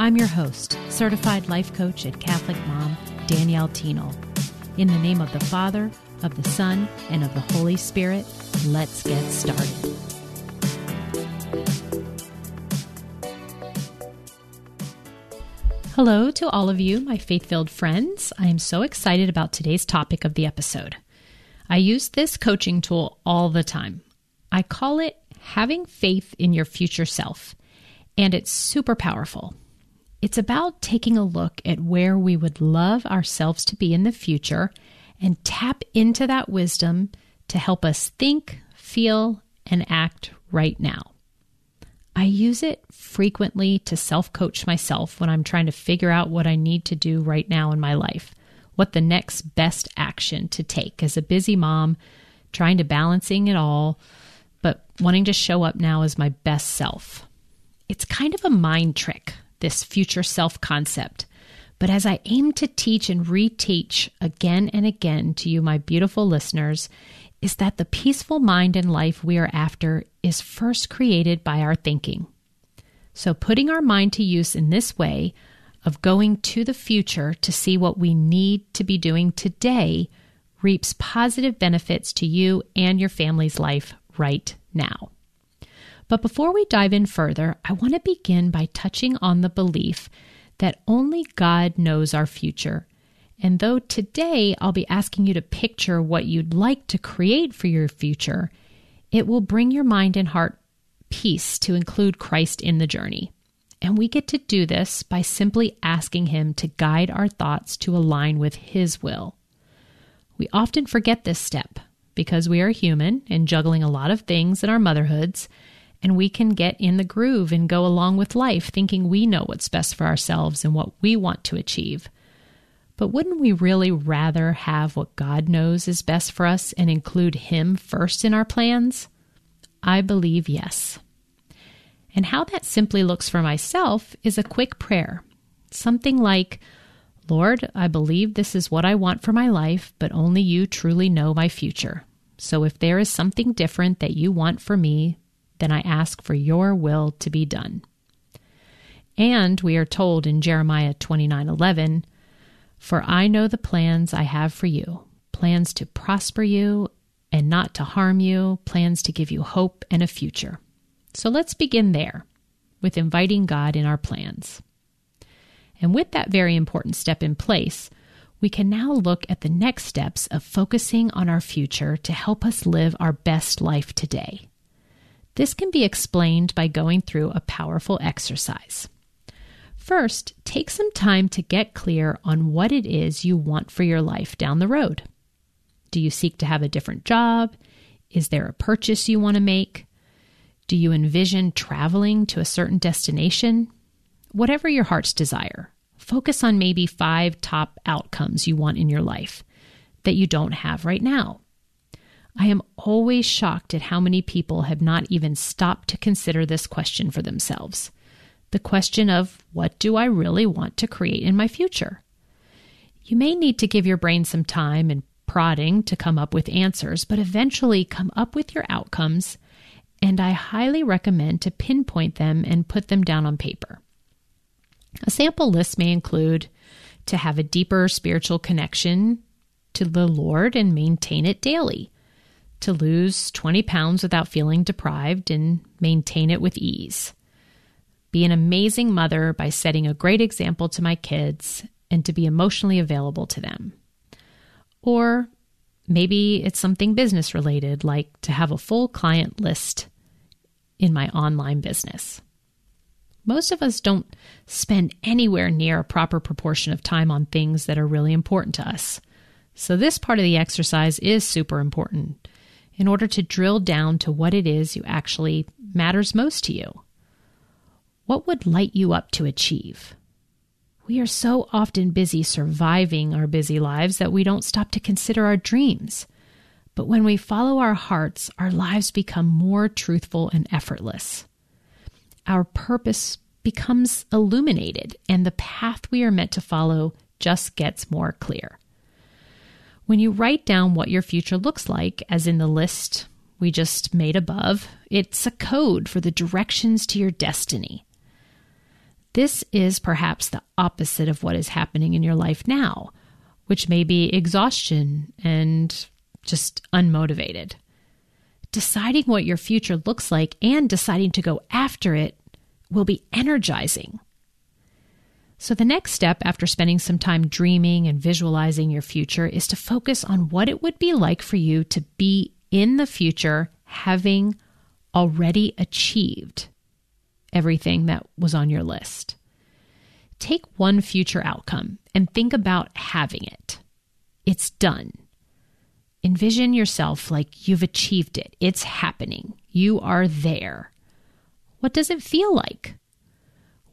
I'm your host, certified life coach and Catholic mom, Danielle Thienel. In the name of the Father, of the Son, and of the Holy Spirit, let's get started. Hello to all of you, my faith filled friends. I am so excited about today's topic of the episode. I use this coaching tool all the time. I call it having faith in your future self, and it's super powerful. It's about taking a look at where we would love ourselves to be in the future and tap into that wisdom to help us think, feel, and act right now. I use it frequently to self coach myself when I'm trying to figure out what I need to do right now in my life, what the next best action to take as a busy mom, trying to balancing it all, but wanting to show up now as my best self. It's kind of a mind trick this future self concept. But as I aim to teach and reteach again and again to you, my beautiful listeners, is that the peaceful mind and life we are after is first created by our thinking. So, putting our mind to use in this way of going to the future to see what we need to be doing today reaps positive benefits to you and your family's life right now. But before we dive in further, I want to begin by touching on the belief that only God knows our future. And though today I'll be asking you to picture what you'd like to create for your future, it will bring your mind and heart peace to include Christ in the journey. And we get to do this by simply asking Him to guide our thoughts to align with His will. We often forget this step because we are human and juggling a lot of things in our motherhoods and we can get in the groove and go along with life thinking we know what's best for ourselves and what we want to achieve. But wouldn't we really rather have what God knows is best for us and include Him first in our plans? I believe yes. And how that simply looks for myself is a quick prayer. Something like, Lord, I believe this is what I want for my life, but only you truly know my future. So if there is something different that you want for me, then I ask for your will to be done. And we are told in Jeremiah 29:11, "For I know the plans I have for you, plans to prosper you and not to harm you, plans to give you hope and a future." So let's begin there with inviting God in our plans. And with that very important step in place, we can now look at the next steps of focusing on our future to help us live our best life today. This can be explained by going through a powerful exercise. First, take some time to get clear on what it is you want for your life down the road. Do you seek to have a different job? Is there a purchase you want to make? Do you envision traveling to a certain destination? Whatever your heart's desire, focus on maybe five top outcomes you want in your life that you don't have right now. I am always shocked at how many people have not even stopped to consider this question for themselves. The question of what do I really want to create in my future? You may need to give your brain some time and prodding to come up with answers, but eventually come up with your outcomes, and I highly recommend to pinpoint them and put them down on paper. A sample list may include to have a deeper spiritual connection to the Lord and maintain it daily to lose 20 pounds without feeling deprived and maintain it with ease. Be an amazing mother by setting a great example to my kids and to be emotionally available to them. Or maybe it's something business related, like to have a full client list in my online business. Most of us don't spend anywhere near a proper proportion of time on things that are really important to us. So, this part of the exercise is super important in order to drill down to what it is you actually matters most to you. What would light you up to achieve? We are so often busy surviving our busy lives that we don't stop to consider our dreams. But when we follow our hearts, our lives become more truthful and effortless. Our purpose becomes illuminated, and the path we are meant to follow just gets more clear. When you write down what your future looks like, as in the list we just made above, it's a code for the directions to your destiny. This is perhaps the opposite of what is happening in your life now, which may be exhaustion and just unmotivated. Deciding what your future looks like and deciding to go after it will be energizing. So, the next step after spending some time dreaming and visualizing your future is to focus on what it would be like for you to be in the future having already achieved everything that was on your list. Take one future outcome and think about having it. It's done. Envision yourself like you've achieved it. It's happening. You are there. What does it feel like?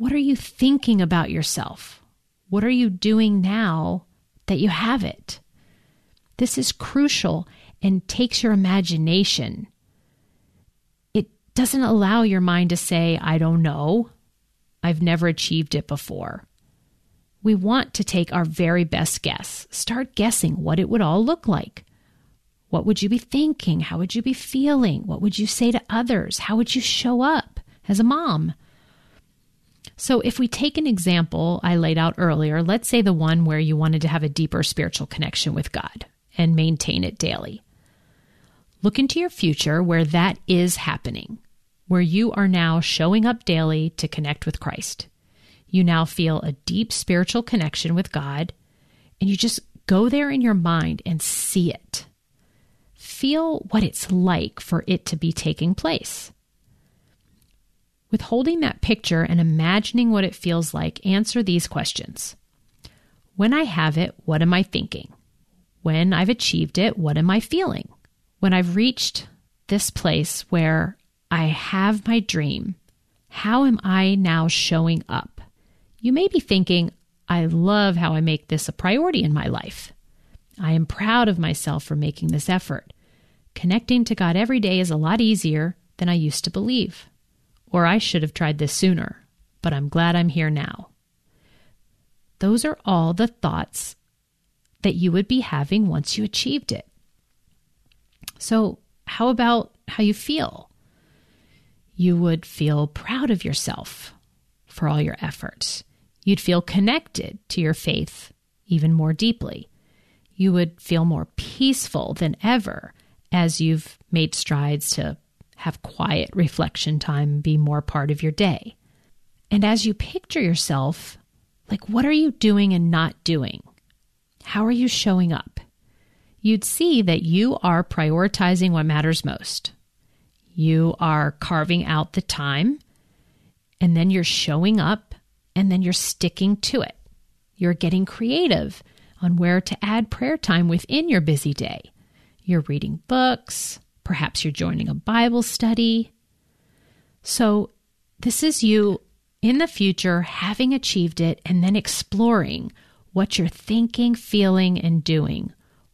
What are you thinking about yourself? What are you doing now that you have it? This is crucial and takes your imagination. It doesn't allow your mind to say, I don't know. I've never achieved it before. We want to take our very best guess. Start guessing what it would all look like. What would you be thinking? How would you be feeling? What would you say to others? How would you show up as a mom? So, if we take an example I laid out earlier, let's say the one where you wanted to have a deeper spiritual connection with God and maintain it daily. Look into your future where that is happening, where you are now showing up daily to connect with Christ. You now feel a deep spiritual connection with God, and you just go there in your mind and see it feel what it's like for it to be taking place. With holding that picture and imagining what it feels like, answer these questions. When I have it, what am I thinking? When I've achieved it, what am I feeling? When I've reached this place where I have my dream, how am I now showing up? You may be thinking, I love how I make this a priority in my life. I am proud of myself for making this effort. Connecting to God every day is a lot easier than I used to believe. Or I should have tried this sooner, but I'm glad I'm here now. Those are all the thoughts that you would be having once you achieved it. So, how about how you feel? You would feel proud of yourself for all your efforts. You'd feel connected to your faith even more deeply. You would feel more peaceful than ever as you've made strides to have quiet reflection time be more part of your day. And as you picture yourself, like what are you doing and not doing? How are you showing up? You'd see that you are prioritizing what matters most. You are carving out the time, and then you're showing up, and then you're sticking to it. You're getting creative on where to add prayer time within your busy day. You're reading books, perhaps you're joining a Bible study. So, this is you in the future having achieved it and then exploring what you're thinking, feeling, and doing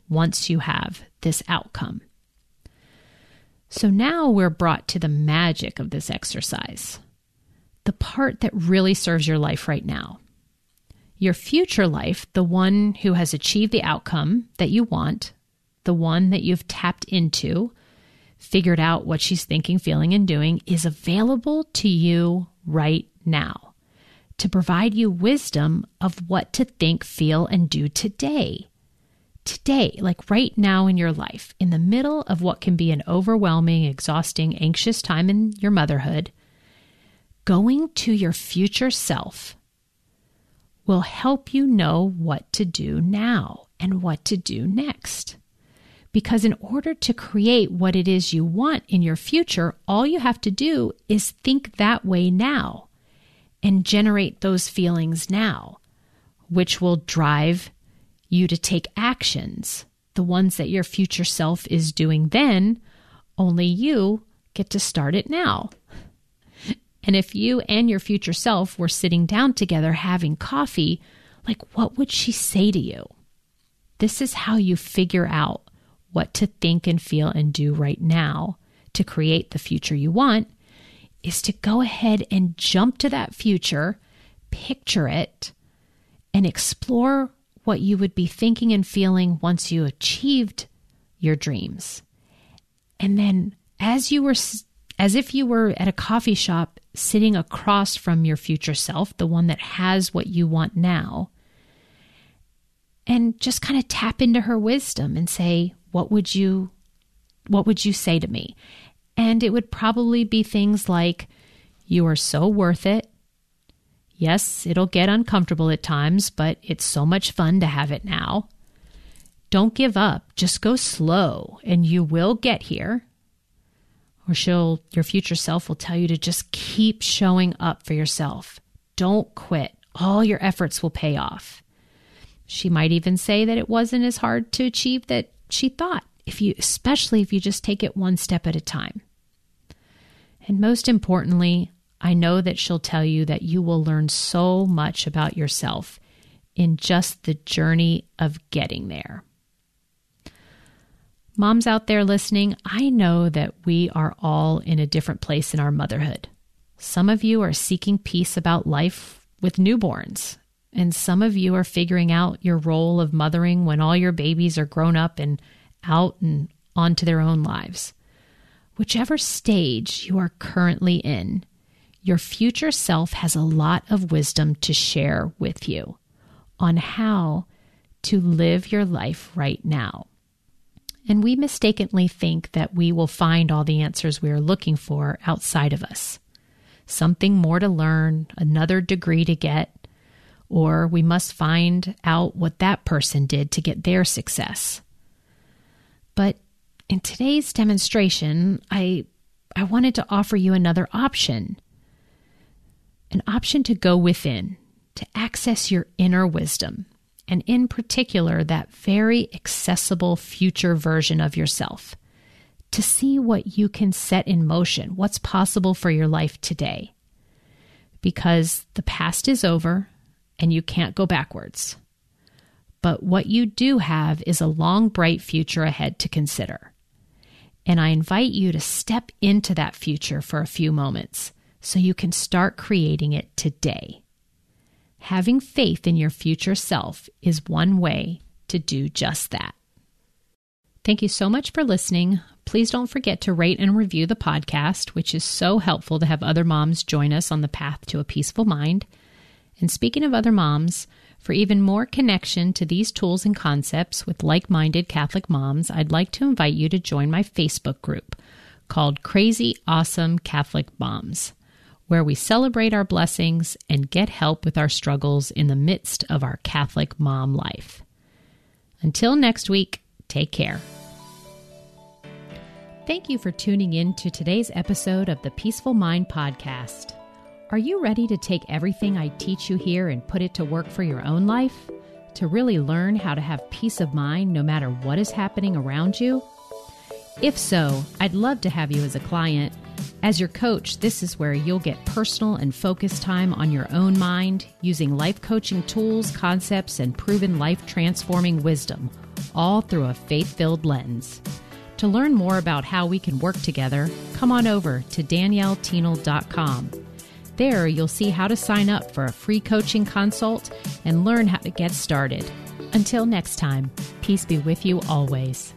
once you have this outcome. So now we're brought to the magic of this exercise, the part that really serves your life right now. Your future life, the one who has achieved the outcome that you want, the one that you've tapped into, figured out what she's thinking, feeling, and doing, is available to you right now to provide you wisdom of what to think, feel, and do today. Today, like right now in your life, in the middle of what can be an overwhelming, exhausting, anxious time in your motherhood, going to your future self will help you know what to do now and what to do next. Because in order to create what it is you want in your future, all you have to do is think that way now and generate those feelings now, which will drive you to take actions, the ones that your future self is doing then, only you get to start it now. And if you and your future self were sitting down together having coffee, Like, what would she say to you? This is how you figure out what to think and feel and do right now to create the future you want is to go ahead and jump to that future, picture it, and explore what you would be thinking and feeling once you achieved your dreams. And then as you were as if you were at a coffee shop sitting across from your future self, the one that has what you want now, and just kind of tap into her wisdom and say, what would you what would you say to me? And it would probably be things like, you are so worth it. Yes, it'll get uncomfortable at times, but it's so much fun to have it now. Don't give up. Just go slow and you will get here. Or she'll, your future self will tell you to just keep showing up for yourself. Don't quit. All your efforts will pay off. She might even say that it wasn't as hard to achieve that she thought, if you especially if you just take it one step at a time. And most importantly, I know that she'll tell you that you will learn so much about yourself in just the journey of getting there. Moms out there listening, I know that we are all in a different place in our motherhood. Some of you are seeking peace about life with newborns, and some of you are figuring out your role of mothering when all your babies are grown up and out and onto their own lives. Whichever stage you are currently in, your future self has a lot of wisdom to share with you on how to live your life right now. And we mistakenly think that we will find all the answers we are looking for outside of us. Something more to learn, another degree to get, or we must find out what that person did to get their success. But in today's demonstration, I, I wanted to offer you another option an option to go within, to access your inner wisdom, and in particular, that very accessible future version of yourself, to see what you can set in motion, what's possible for your life today. Because the past is over and you can't go backwards. But what you do have is a long, bright future ahead to consider. And I invite you to step into that future for a few moments so you can start creating it today. Having faith in your future self is one way to do just that. Thank you so much for listening. Please don't forget to rate and review the podcast, which is so helpful to have other moms join us on the path to a peaceful mind. And speaking of other moms, for even more connection to these tools and concepts with like minded Catholic moms, I'd like to invite you to join my Facebook group called Crazy Awesome Catholic Moms where we celebrate our blessings and get help with our struggles in the midst of our Catholic mom life. Until next week, take care. Thank you for tuning in to today's episode of the Peaceful Mind Podcast. Are you ready to take everything I teach you here and put it to work for your own life? To really learn how to have peace of mind no matter what is happening around you? If so, I'd love to have you as a client as your coach, this is where you'll get personal and focused time on your own mind using life coaching tools, concepts, and proven life transforming wisdom, all through a faith filled lens. To learn more about how we can work together, come on over to daniellethienel.com. There, you'll see how to sign up for a free coaching consult and learn how to get started. Until next time, peace be with you always.